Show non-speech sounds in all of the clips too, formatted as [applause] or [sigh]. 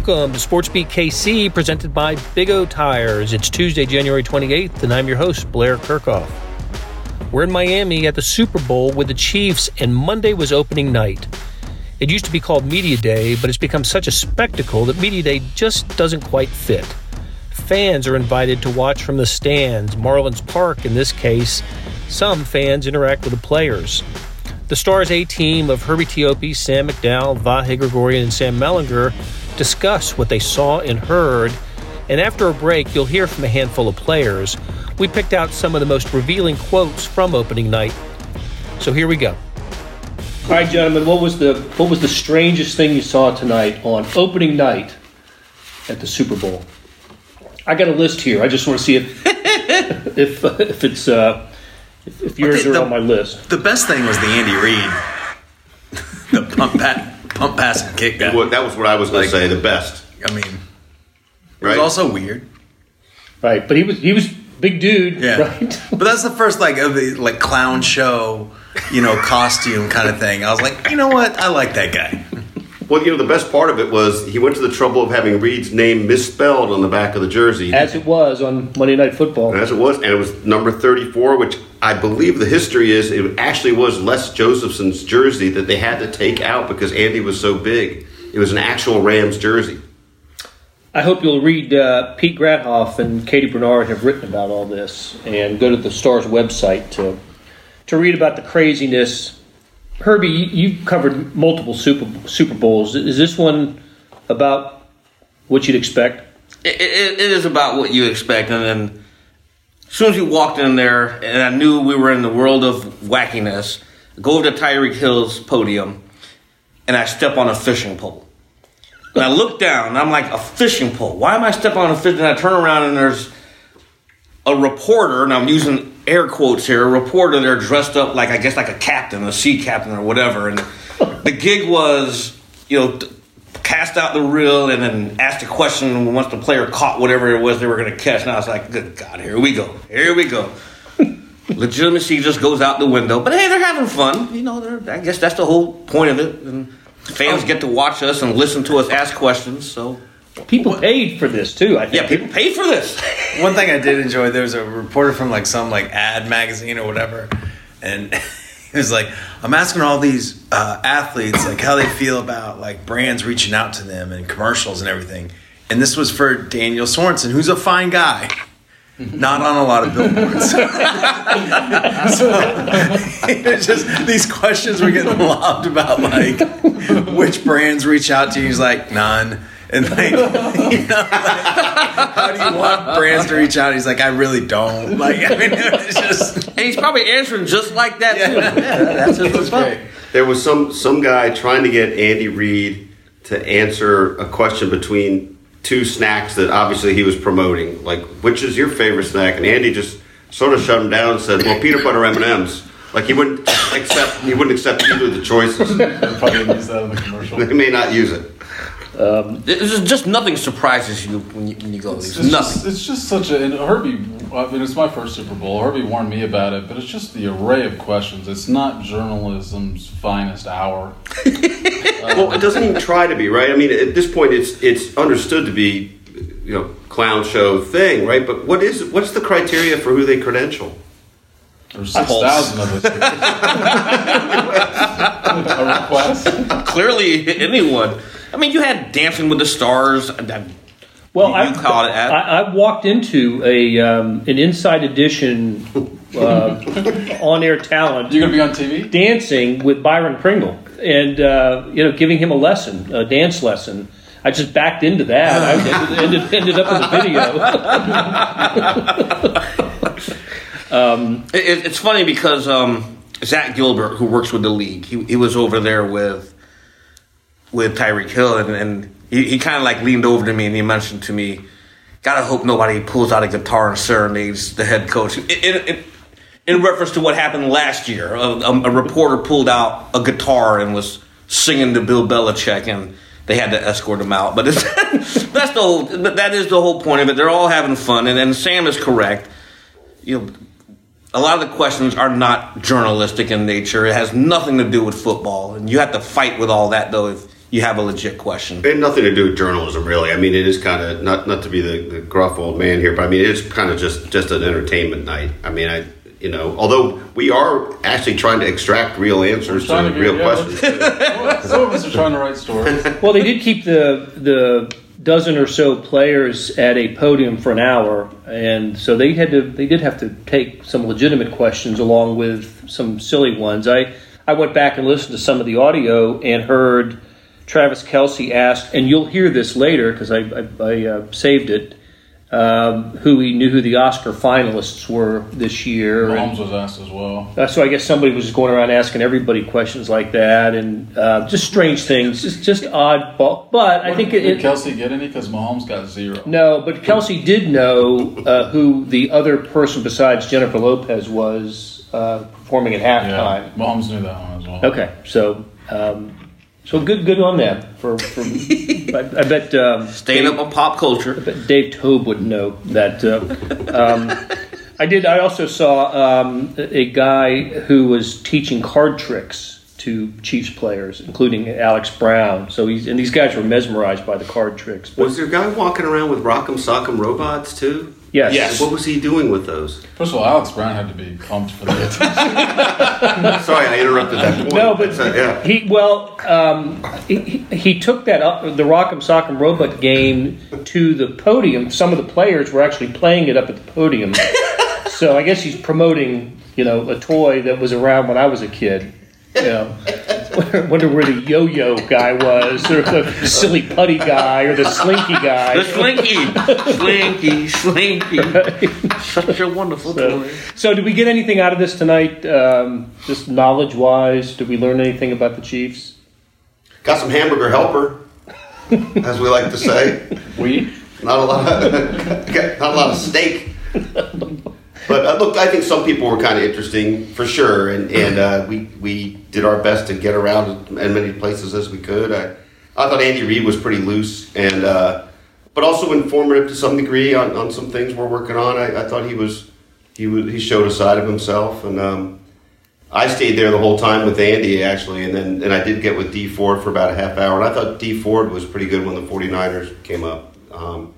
Welcome to SportsBeat KC, presented by Big O Tires. It's Tuesday, January 28th, and I'm your host, Blair Kerkhoff. We're in Miami at the Super Bowl with the Chiefs, and Monday was opening night. It used to be called Media Day, but it's become such a spectacle that Media Day just doesn't quite fit. Fans are invited to watch from the stands, Marlins Park in this case. Some fans interact with the players. The Stars A team of Herbie Teope, Sam McDowell, Vahe Gregorian, and Sam Mellinger discuss what they saw and heard. And after a break, you'll hear from a handful of players. We picked out some of the most revealing quotes from opening night. So here we go. All right, gentlemen, what was the what was the strangest thing you saw tonight on opening night at the Super Bowl? I got a list here. I just want to see if [laughs] if if it's uh, if, if yours Okay, are on my list. The best thing was the Andy Reid, [laughs] the pump, pat, pump pass and kick guy. That was what I was going Like- to say. The best, I mean, it right? was also weird. Right, but he was he was big dude, Yeah, right? but that's the first like of the like clown show, you know, costume kind of thing. I was like, you know what, I like that guy. well, you know, the best part of it was he went to the trouble of having Reid's name misspelled on the back of the jersey, As it was on Monday Night Football. as it was, and it was number thirty-four, which I believe the history is it actually was Les Josephson's jersey that they had to take out because Andy was so big. It was an actual Rams jersey. I hope you'll read uh, Pete Grathoff and Katie Bernard have written about all this, and go to the Stars website to to read about the craziness. Herbie, you, you've covered multiple Super Super Bowls. Is this one about what you'd expect? it, it, it is about what you expect. And then as soon as we walked in there, and I knew we were in the world of wackiness, I go over to Tyreek Hill's podium, and I step on a fishing pole. And I look down, and I'm like, a fishing pole? Why am I stepping on a fish? And I turn around, and there's a reporter, and I'm using air quotes here, a reporter there dressed up like, I guess, like a captain, a sea captain or whatever. And the gig was, you know, cast out the reel and then asked a question once the player caught whatever it was they were going to catch. And I was like, good God, here we go. Here we go. [laughs] Legitimacy just goes out the window. But hey, they're having fun. You know, they're, I guess that's the whole point of it. And fans get to watch us and listen to us ask questions. So, People paid for this too. I think. yeah, people paid for this. One thing I did enjoy, there was a reporter from like some like ad magazine or whatever, and [laughs] [laughs] he was like, "I'm asking all these uh, athletes like how they feel about like brands reaching out to them and commercials and everything." And this was for Daniel Sorensen, who's a fine guy, not on a lot of billboards. [laughs] so [laughs] just these questions were getting lobbed about like which brands reach out to you. He's like, none. And like, [laughs] you know, like, how do you want brands to reach out? He's like, I really don't. Like, [laughs] I mean, it's just And he's probably answering just like that, too. Yeah. [laughs] Yeah, that's his response. There was some some guy trying to get Andy Reid to answer a question between two snacks that obviously he was promoting. Like, which is your favorite snack? And Andy just sort of shut him down and said, "Well, peanut butter M and M's." Like he wouldn't accept he wouldn't accept either of the choices. Probably use that in the commercial. they may not use it. Um, this is just nothing surprises you when you, when you go. It's There's just, nothing. it's just such a. And Herbie, I mean, it's my first Super Bowl. Herbie warned me about it, but it's just the array of questions. It's not journalism's finest hour. [laughs] Um, well, it doesn't even try to be right. I mean, at this point, it's it's understood to be, you know, clown show thing, right? But what is what's the criteria for who they credential? There's six thousand of us. [laughs] [laughs] a request. Clearly, anyone. I mean, you had Dancing with the Stars. Well, You- I, you it that. I, I walked into a um, an Inside Edition uh, [laughs] on air talent You're gonna be on TV. dancing with Byron Pringle and uh, you know giving him a lesson, a dance lesson. I just backed into that. I [laughs] ended, ended, ended up in the video. [laughs] It, it- it's funny because um, Zach Gilbert, who works with the league, he, he was over there with with Tyreek Hill, and, and he, he kind of like leaned over to me and he mentioned to me, "Gotta hope nobody pulls out a guitar and serenades the head coach." In, in, in reference to what happened last year, a, a, a reporter pulled out a guitar and was singing to Bill Belichick, and they had to escort him out. But [laughs] that's the whole. That is the whole point of it. They're all having fun, and, and Sam is correct. You know, a lot of the questions are not journalistic in nature. It has nothing to do with football, and you have to fight with all that though if you have a legit question. It had nothing to do with journalism, really. I mean, it is kind of not not to be the, the gruff old man here, but I mean, it's kind of just just an entertainment night. I mean, I you know, although we are actually trying to extract real answers to, Trying to be- real yeah, questions. Well, Some of us are trying to write stories. [laughs] Well, they did keep the the dozen or so players at a podium for an hour, and so they had to they did have to take some legitimate questions along with some silly ones. I I went back and listened to some of the audio and heard Travis Kelce asked, and you'll hear this later because I I, I uh, saved it. Um, who he knew who the Oscar finalists were this year, and- Mahomes was asked as well. uh, so I guess somebody was going around asking everybody questions like that, and uh, just strange things, just just odd. But, but I think it, did it, Kelce get any? Because Mahomes got zero. no. But Kelce did know uh, who the other person besides Jennifer Lopez was uh, performing at Yeah, halftime. Mahomes knew that one as well. Okay, so um, so good good on them for. for I, [laughs] I bet um, Staying up on pop culture. but Dave Toub would know that. Uh, um, I did. I also saw um, a guy who was teaching card tricks to Chiefs players, including Alex Brown. So he's and these guys were mesmerized by the card tricks. But Was there a guy walking around with Rock'em Sock'em robots too? Yes, Yes. What was he doing with those? First of all, Alex Brown had to be pumped for the attention. [laughs] Sorry, I interrupted that point. No, but That's, uh, yeah. he well um, he, he he took that up, the Rock'em Sock'em Robot game to the podium. Some of the players were actually playing it up at the podium. [laughs] so I guess he's promoting, you know, a toy that was around when I was a kid. You know, [laughs] wonder where the yo-yo guy was, or the silly putty guy, or the slinky guy. The slinky, slinky, slinky. Such a wonderful So, toy. so did we get anything out of this tonight? Um, just knowledge-wise, did we learn anything about the Chiefs? Got some hamburger helper, as we like to say. [laughs] we Not a lot of [laughs] not a lot of steak. But uh, look, I think some people were kind of interesting for sure, and and uh, we we did our best to get around as many places as we could. I I thought Andy Reid was pretty loose and uh, but also informative to some degree on, on some things we're working on. I, I thought he was he was he showed a side of himself, and um, I stayed there the whole time with Andy actually, and then and I did get with Dee Ford for about a half hour, and I thought Dee Ford was pretty good when the 49ers came up. Um,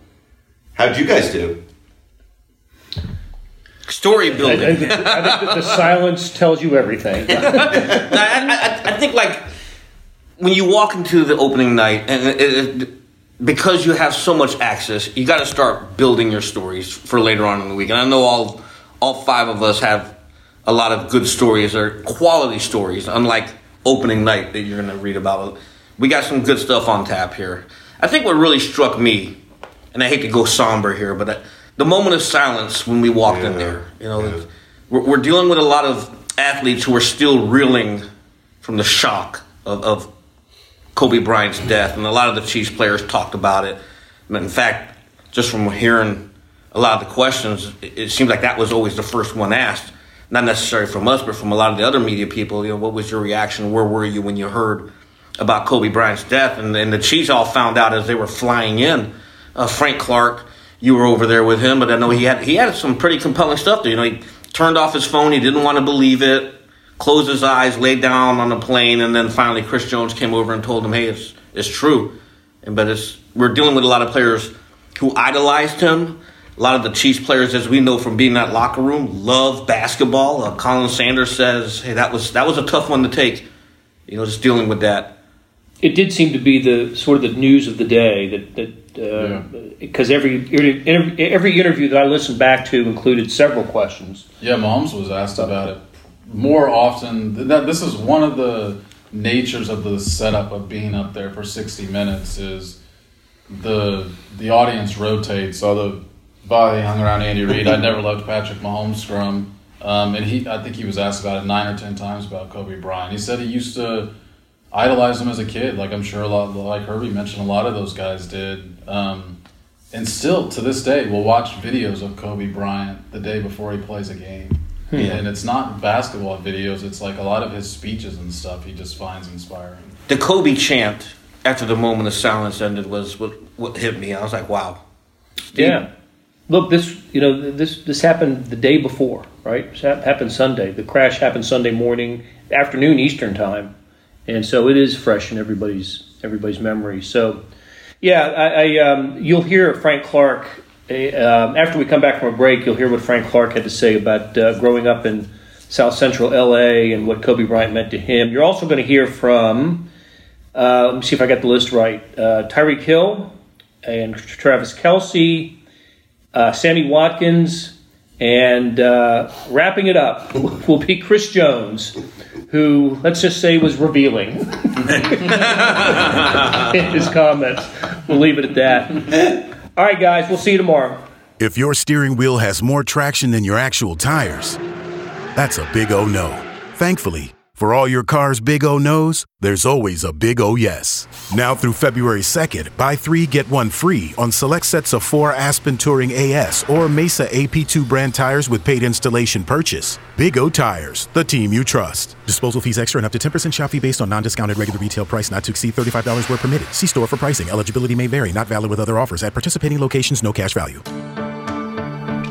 how'd you guys do? Story building. I think, I think that the silence tells you everything. [laughs] I, I, think like when you walk into the opening night and it, it, because you have so much access, you got to start building your stories for later on in the week. And I know all all five of us have a lot of good stories or quality stories, unlike opening night that you're going to read about. We got some good stuff on tap here. I think what really struck me, and I hate to go somber here, but I, the moment of silence when we walked in there, you know, Yeah. we're, we're dealing with a lot of athletes who are still reeling from the shock of, of Kobe Bryant's death, and a lot of the Chiefs players talked about it. And in fact, just from hearing a lot of the questions, it, it seems like that was always the first one asked. Not necessarily from us, but from a lot of the other media people. You know, what was your reaction? Where were you when you heard about Kobe Bryant's death? And, and the Chiefs all found out as they were flying in. Uh, Frank Clark, you were over there with him, but I know he had he had some pretty compelling stuff there. You know, he turned off his phone. He didn't want to believe it closed his eyes, laid down on the plane, and then finally Chris Jones came over and told him, "Hey, it's it's true." And but it's we're dealing with a lot of players who idolized him. A lot of the Chiefs players, as we know from being in that locker room, love basketball. Uh, Colin Sanders says, "Hey, that was that was a tough one to take." You know, just dealing with that. It did seem to be the sort of the news of the day that that because every every every interview that I listened back to included several questions. Yeah, Mahomes was asked about it more often. That this is one of the natures of the setup of being up there for sixty minutes is the the audience rotates. The body hung around Andy Reid. I never loved Patrick Mahomes scrum, um, and he I think he was asked about it nine or ten times about Kobe Bryant. He said he used to idolize him as a kid. Like I'm sure a lot, like Herbie mentioned, a lot of those guys did. Um, and still to this day, we'll watch videos of Kobe Bryant the day before he plays a game. And it's not basketball videos, it's like a lot of his speeches and stuff he just finds inspiring. The Kobe chant after the moment of silence ended was what what hit me. I was like, "Wow." Yeah. Look, this you know this this happened the day before, right? This hap- happened Sunday. The crash happened Sunday morning, afternoon Eastern time, and so it is fresh in everybody's everybody's memory. So, yeah, I, I um, you'll hear Frank Clark um, after we come back from a break. You'll hear what Frank Clark had to say about uh, growing up in South Central LA and what Kobe Bryant meant to him. You're also going to hear from. Uh, let me see if I got the list right. Uh, Tyreek Hill and Travis Kelce, uh, Sammy Watkins, and uh, wrapping it up [laughs] will be Chris Jones, who, let's just say, was revealing in [laughs] his comments. We'll leave it at that. All right, guys, we'll see you tomorrow. If your steering wheel has more traction than your actual tires, that's a big oh no. Thankfully, for all your car's big O no's, there's always a big O yes. Now through February 2nd, buy three, get one free on select sets of four Aspen Touring AS or Mesa AP2 brand tires with paid installation purchase. Big O Tires, the team you trust. Disposal fees extra and up to 10% shop fee based on non discounted regular retail price not to exceed $35 where permitted. See store for pricing. Eligibility may vary, not valid with other offers at participating locations, no cash value.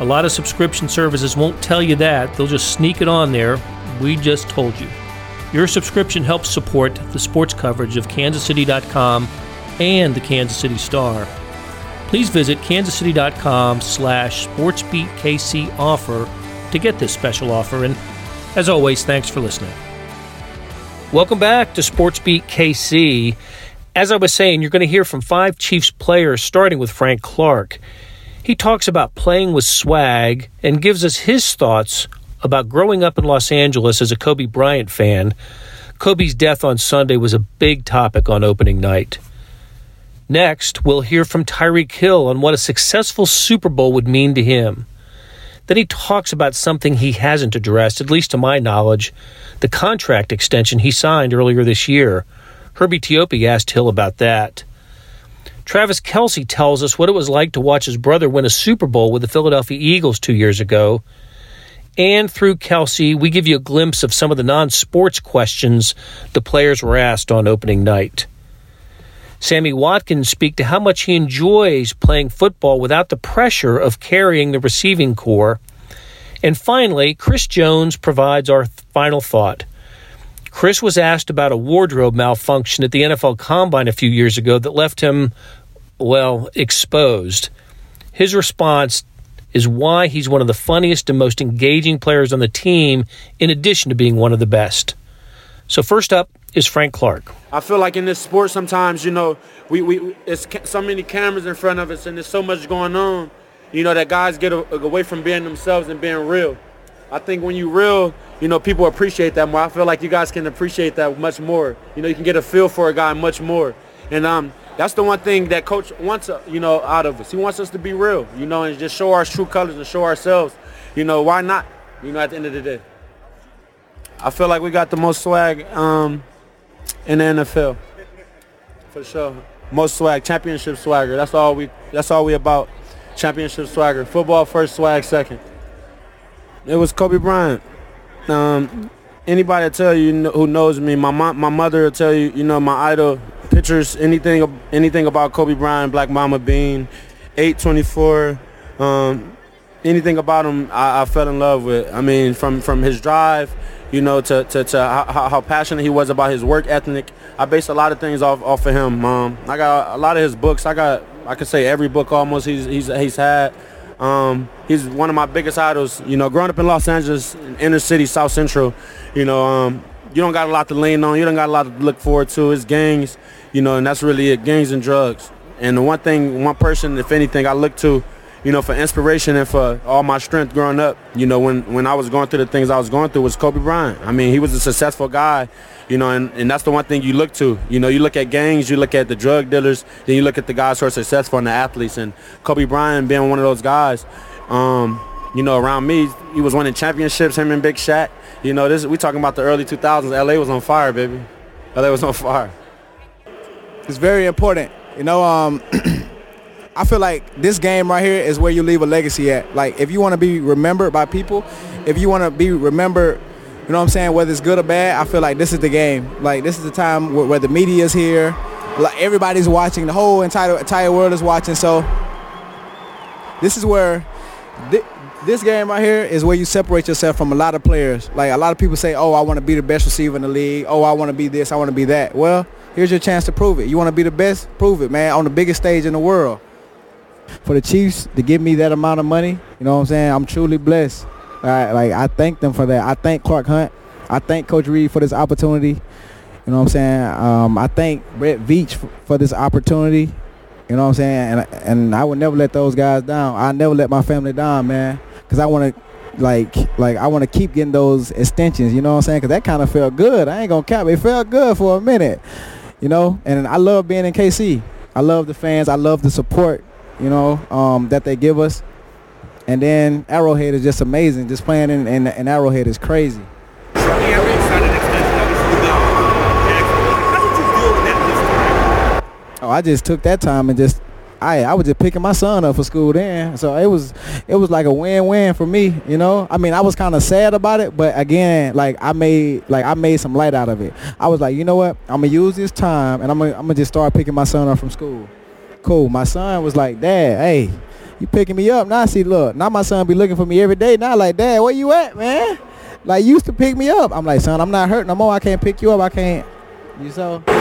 A lot of subscription services won't tell you that, they'll just sneak it on there. We just told you. Your subscription helps support the sports coverage of kansascity.com and the Kansas City Star. Please visit kansascity.com slash sportsbeatkc offer to get this special offer. And as always, thanks for listening. Welcome back to SportsBeat KC. As I was saying, you're going to hear from five Chiefs players, starting with Frank Clark. He talks about playing with swag and gives us his thoughts about growing up in Los Angeles as a Kobe Bryant fan. Kobe's death on Sunday was a big topic on opening night. Next, we'll hear from Tyreek Hill on what a successful Super Bowl would mean to him. Then he talks about something he hasn't addressed, at least to my knowledge, the contract extension he signed earlier this year. Herbie Teope asked Hill about that. Travis Kelce tells us what it was like to watch his brother win a Super Bowl with the Philadelphia Eagles two years ago. And through Kelce, we give you a glimpse of some of the non sports questions the players were asked on opening night. Sammy Watkins speak to how much he enjoys playing football without the pressure of carrying the receiving corps. And finally, Chris Jones provides our final thought. Chris was asked about a wardrobe malfunction at the NFL Combine a few years ago that left him, well, exposed. His response is why he's one of the funniest and most engaging players on the team, in addition to being one of the best. So, first up is Frank Clark. I feel like in this sport, sometimes, you know, we, we it's so many cameras in front of us and there's so much going on, you know, that guys get away from being themselves and being real. I think when you real, you know, people appreciate that more. I feel like you guys can appreciate that much more. You know, you can get a feel for a guy much more. And um, that's the one thing that coach wants, uh, you know, out of us. He wants us to be real, you know, and just show our true colors and show ourselves. You know, why not? You know, at the end of the day. I feel like we got the most swag um, in the NFL. For sure. Most swag, championship swagger. That's all we that's all we about. Championship swagger. Football first, swag second. It was Kobe Bryant. Um, anybody tell you who knows me, my mom, my mother will tell you, you know, my idol pictures, anything, anything about Kobe Bryant, Black Mamba Bean, 824, um, anything about him, I, I, fell in love with. I mean, from from his drive, you know, to to, to how, how, passionate he was about his work ethic. I based a lot of things off off of him. Um, I got a lot of his books. I got, I could say every book almost he's he's he's had. Um, he's one of my biggest idols. You know, growing up in Los Angeles, inner city, South Central, you know, um, you don't got a lot to lean on. You don't got a lot to look forward to. It's gangs, you know, and that's really it, gangs and drugs. And the one thing, one person, if anything, I look to, you know, for inspiration and for all my strength growing up, you know, when, when I was going through the things I was going through was Kobe Bryant. I mean, he was a successful guy, you know, and, and that's the one thing you look to. You know, you look at gangs, you look at the drug dealers, then you look at the guys who are successful and the athletes. And Kobe Bryant being one of those guys, um, you know, around me, he was winning championships, him and Big Shaq. You know, this we talking about the early 2000s. LA was on fire, baby. LA was on fire. It's very important. You know, um, [clears throat] I feel like this game right here is where you leave a legacy at. Like if you want to be remembered by people, if you want to be remembered, you know what I'm saying, whether it's good or bad, I feel like this is the game. Like this is the time where, where the media is here, like everybody's watching, the whole entire entire world is watching. So this is where thi- this game right here is where you separate yourself from a lot of players. Like a lot of people say, "Oh, I want to be the best receiver in the league. Oh, I want to be this. I want to be that." Well, here's your chance to prove it. You want to be the best? Prove it, man, on the biggest stage in the world. For the Chiefs to give me that amount of money, you know what I'm saying? I'm truly blessed. I, like I thank them for that. I thank Clark Hunt. I thank Coach Reid for this opportunity. You know what I'm saying? Um, I thank Brett Veach for, for this opportunity. You know what I'm saying? And and I would never let those guys down. I never let my family down, man. Cause I want to, like, like I want to keep getting those extensions. You know what I'm saying? Cause that kind of felt good. I ain't gonna cap. It felt good for a minute. You know. And I love being in KC. I love the fans. I love the support. You know um, that they give us. And then Arrowhead is just amazing. Just playing in, in, in Arrowhead is crazy. Oh, I just took that time and just I I was just picking my son up for school then. So it was it was like a win-win for me, you know? I mean, I was kind of sad about it, but again, like I made like I made some light out of it. I was like, "You know what? I'm going to use this time and I'm to I'm going to just start picking my son up from school." Cool. My son was like, "Dad, hey, you picking me up?" Now see, look, now my son be looking for me every day. Now like, "Dad, where you at, man?" Like used to pick me up. I'm like, "Son, I'm not hurt no more. I can't pick you up. I can't." You so? you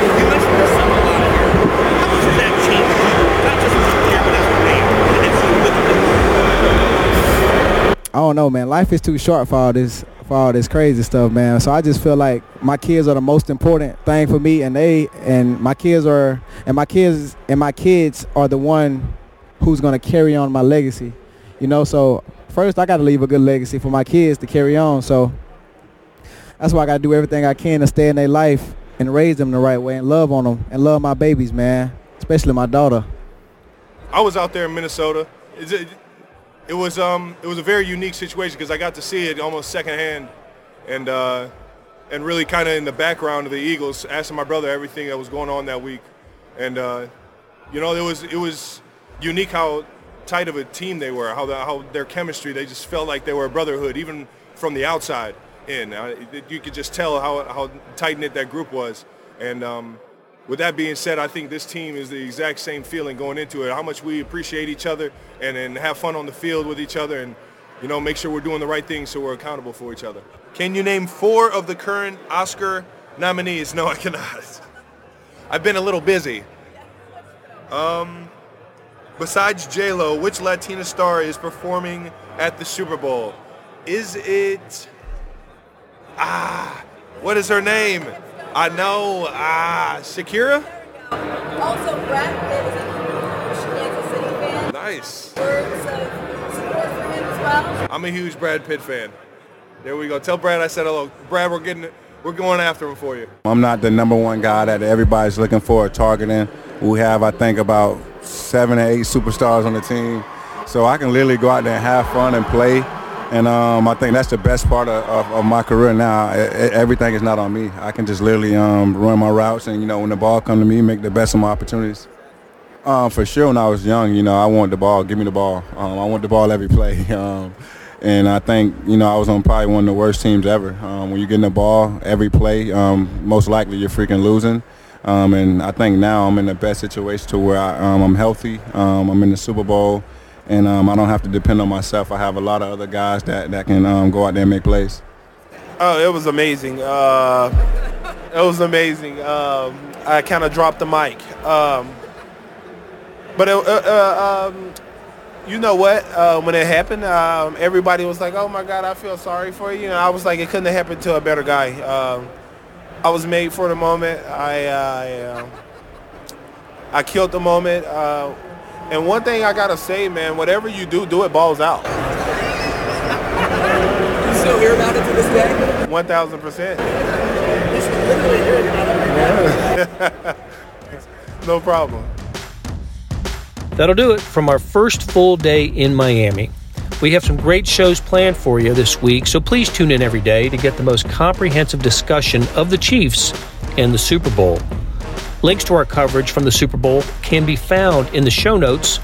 I don't know, man. Life is too short for all this for all this crazy stuff, man. So I just feel like my kids are the most important thing for me, and they and my kids are and my kids and my kids are the one who's gonna carry on my legacy. You know, so first I got to leave a good legacy for my kids to carry on. So that's why I got to do everything I can to stay in their life and raise them the right way and love on them and love my babies, man, especially my daughter. I was out there in Minnesota. It, it was um it was a very unique situation because I got to see it almost secondhand, and uh, and really kind of in the background of the Eagles, asking my brother everything that was going on that week, and uh, you know it was it was unique how tight of a team they were, how the, how their chemistry they just felt like they were a brotherhood even from the outside in. You could just tell how how tight knit that group was, and. Um, with that being said, I think this team is the exact same feeling going into it. How much we appreciate each other and, and have fun on the field with each other and, you know, make sure we're doing the right things so we're accountable for each other. Can you name four of the current Oscar nominees? No, I cannot. [laughs] I've been a little busy. Um, besides J-Lo, which Latina star is performing at the Super Bowl? Is it... Ah, what is her name? I know. Ah, Shakira? Also, Brad Pitt is a huge Kansas City fan. Nice. Words of support for him as well. I'm a huge Brad Pitt fan. There we go. Tell Brad I said hello. Brad, we're getting it. We're going after him for you. I'm not the number one guy that everybody's looking for or targeting. We have, I think, about seven or eight superstars on the team. So I can literally go out there and have fun and play. And um, I think that's the best part of, of, of my career now. E- e- everything is not on me. I can just literally um, run my routes and, you know, when the ball come to me, make the best of my opportunities. Um, for sure, when I was young, you know, I wanted the ball. Give me the ball. Um, I want the ball every play. [laughs] Um, and I think, you know, I was on probably one of the worst teams ever. Um, when you're getting the ball every play, most likely you're freaking losing. And I think now I'm in the best situation to where I, I'm healthy. I'm in the Super Bowl, and um, I don't have to depend on myself. I have a lot of other guys that, that can um, go out there and make plays. Oh, it was amazing. Uh, it was amazing. Um, I kind of dropped the mic. Um, but it, uh, uh, um, you know what? Uh, when it happened, um, everybody was like, "Oh my God, I feel sorry for you." And I was like, "It couldn't have happened to a better guy." I was made for the moment. I I, I killed the moment. Uh, and one thing I gotta say, man, whatever you do, do it balls out. You still hear about it to this day? One thousand percent. [laughs] No problem. That'll do it from our first full day in Miami. We have some great shows planned for you this week, so please tune in every day to get the most comprehensive discussion of the Chiefs and the Super Bowl. Links to our coverage from the Super Bowl can be found in the show notes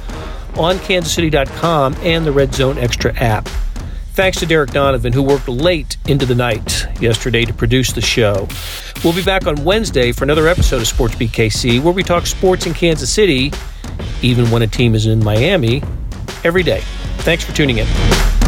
on kansascity.com and the Red Zone Extra app. Thanks to Derek Donovan, who worked late into the night yesterday to produce the show. We'll be back on Wednesday for another episode of SportsBeat KC, where we talk sports in Kansas City, even when a team is in Miami, every day. Thanks for tuning in.